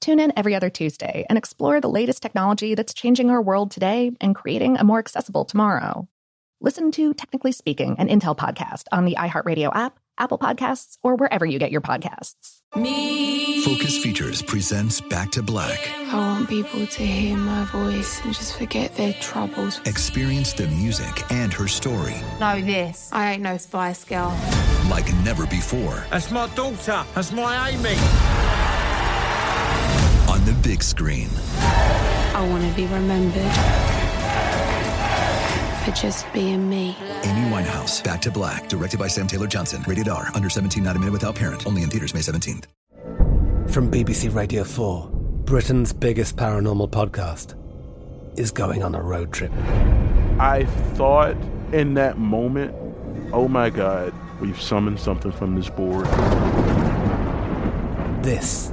Tune in every other Tuesday and explore the latest technology that's changing our world today and creating a more accessible tomorrow. Listen to Technically Speaking, an Intel podcast on the iHeartRadio app, Apple Podcasts, or wherever you get your podcasts. Me. Focus Features presents Back to Black. I want people to hear my voice and just forget their troubles. Experience the music and her story. Know this. I ain't no Spice Girl. Like never before. That's my daughter. That's my Amy. On the big screen. I want to be remembered for just being me. Amy Winehouse, Back to Black, directed by Sam Taylor Johnson. Rated R, under 17, not a minute without parent. Only in theaters May 17th. From BBC Radio 4, Britain's biggest paranormal podcast is going on a road trip. I thought in that moment, oh my God, we've summoned something from this board. This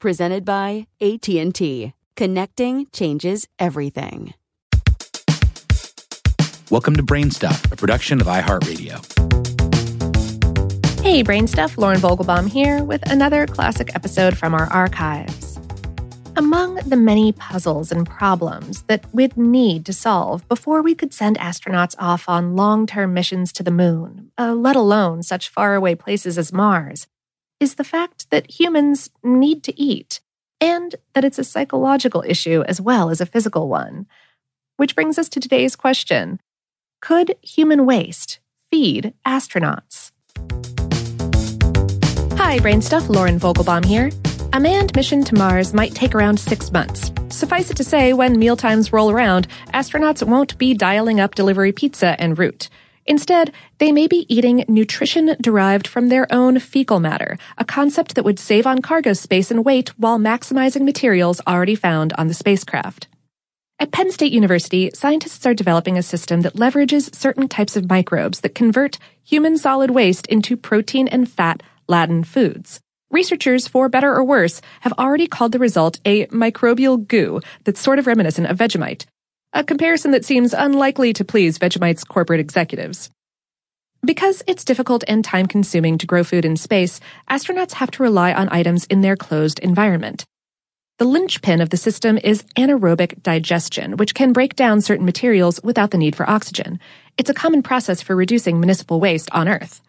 Presented by AT&T. Connecting changes everything. Welcome to Brainstuff, a production of iHeartRadio. Hey, Brainstuff, Lauren Vogelbaum here with another classic episode from our archives. Among the many puzzles and problems that we'd need to solve before we could send astronauts off on long term missions to the moon, uh, let alone such faraway places as Mars, is the fact that humans need to eat, and that it's a psychological issue as well as a physical one. Which brings us to today's question Could human waste feed astronauts? Hi, Brainstuff, Lauren Vogelbaum here. A manned mission to Mars might take around six months. Suffice it to say, when mealtimes roll around, astronauts won't be dialing up delivery pizza en route. Instead, they may be eating nutrition derived from their own fecal matter, a concept that would save on cargo space and weight while maximizing materials already found on the spacecraft. At Penn State University, scientists are developing a system that leverages certain types of microbes that convert human solid waste into protein and fat laden foods. Researchers, for better or worse, have already called the result a microbial goo that's sort of reminiscent of Vegemite, a comparison that seems unlikely to please Vegemite's corporate executives. Because it's difficult and time consuming to grow food in space, astronauts have to rely on items in their closed environment. The linchpin of the system is anaerobic digestion, which can break down certain materials without the need for oxygen. It's a common process for reducing municipal waste on Earth.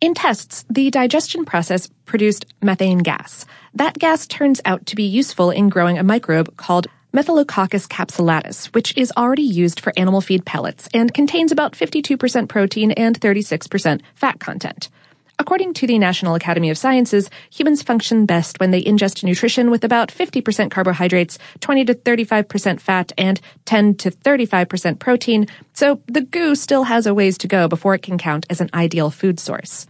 In tests, the digestion process produced methane gas. That gas turns out to be useful in growing a microbe called Methylococcus capsulatus, which is already used for animal feed pellets and contains about 52% protein and 36% fat content. According to the National Academy of Sciences, humans function best when they ingest nutrition with about 50% carbohydrates, 20 to 35% fat, and 10 to 35% protein, so the goo still has a ways to go before it can count as an ideal food source.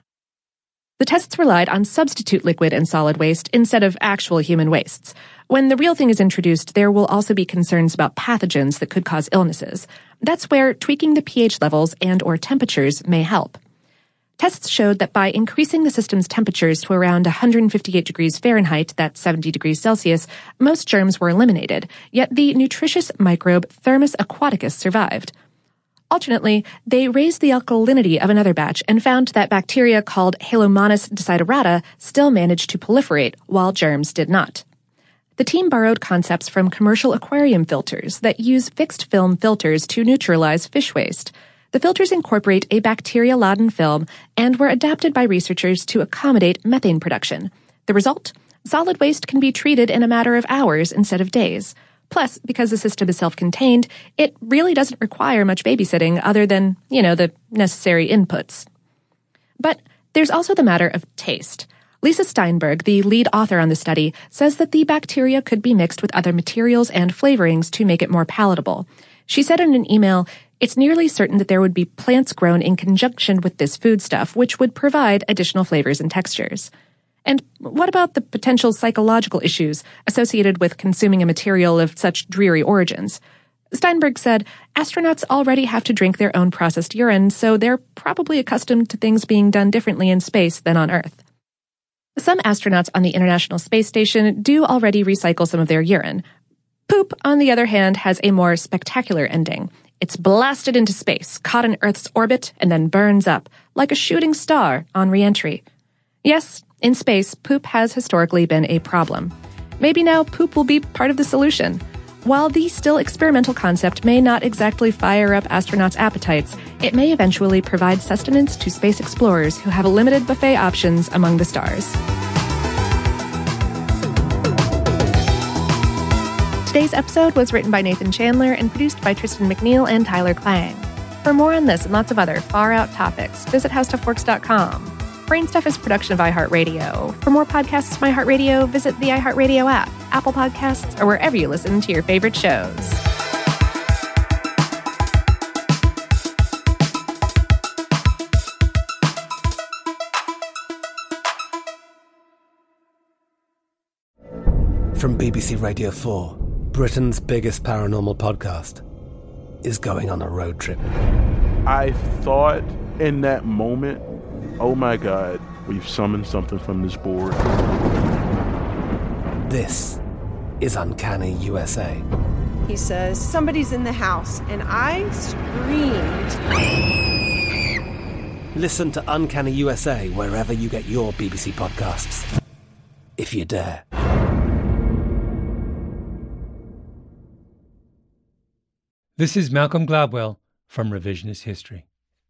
The tests relied on substitute liquid and solid waste instead of actual human wastes. When the real thing is introduced, there will also be concerns about pathogens that could cause illnesses. That's where tweaking the pH levels and or temperatures may help. Tests showed that by increasing the system's temperatures to around 158 degrees Fahrenheit, that's 70 degrees Celsius, most germs were eliminated, yet the nutritious microbe Thermus aquaticus survived. Alternately, they raised the alkalinity of another batch and found that bacteria called Halomonas desiderata still managed to proliferate, while germs did not. The team borrowed concepts from commercial aquarium filters that use fixed film filters to neutralize fish waste. The filters incorporate a bacteria laden film and were adapted by researchers to accommodate methane production. The result? Solid waste can be treated in a matter of hours instead of days. Plus, because the system is self-contained, it really doesn't require much babysitting other than, you know, the necessary inputs. But there's also the matter of taste. Lisa Steinberg, the lead author on the study, says that the bacteria could be mixed with other materials and flavorings to make it more palatable. She said in an email, it's nearly certain that there would be plants grown in conjunction with this foodstuff, which would provide additional flavors and textures. And what about the potential psychological issues associated with consuming a material of such dreary origins? Steinberg said, astronauts already have to drink their own processed urine, so they're probably accustomed to things being done differently in space than on Earth. Some astronauts on the International Space Station do already recycle some of their urine. Poop, on the other hand, has a more spectacular ending. It's blasted into space, caught in Earth's orbit, and then burns up, like a shooting star on reentry. Yes, in space, poop has historically been a problem. Maybe now poop will be part of the solution. While the still experimental concept may not exactly fire up astronauts' appetites, it may eventually provide sustenance to space explorers who have limited buffet options among the stars. Today's episode was written by Nathan Chandler and produced by Tristan McNeil and Tyler Klang. For more on this and lots of other far out topics, visit howstuffworks.com. Brainstuff is a production of iHeartRadio. For more podcasts from iHeartRadio, visit the iHeartRadio app, Apple Podcasts, or wherever you listen to your favorite shows. From BBC Radio 4, Britain's biggest paranormal podcast is going on a road trip. I thought in that moment, oh my God, we've summoned something from this board. This is Uncanny USA. He says, Somebody's in the house, and I screamed. Listen to Uncanny USA wherever you get your BBC podcasts, if you dare. This is Malcolm Gladwell from Revisionist History.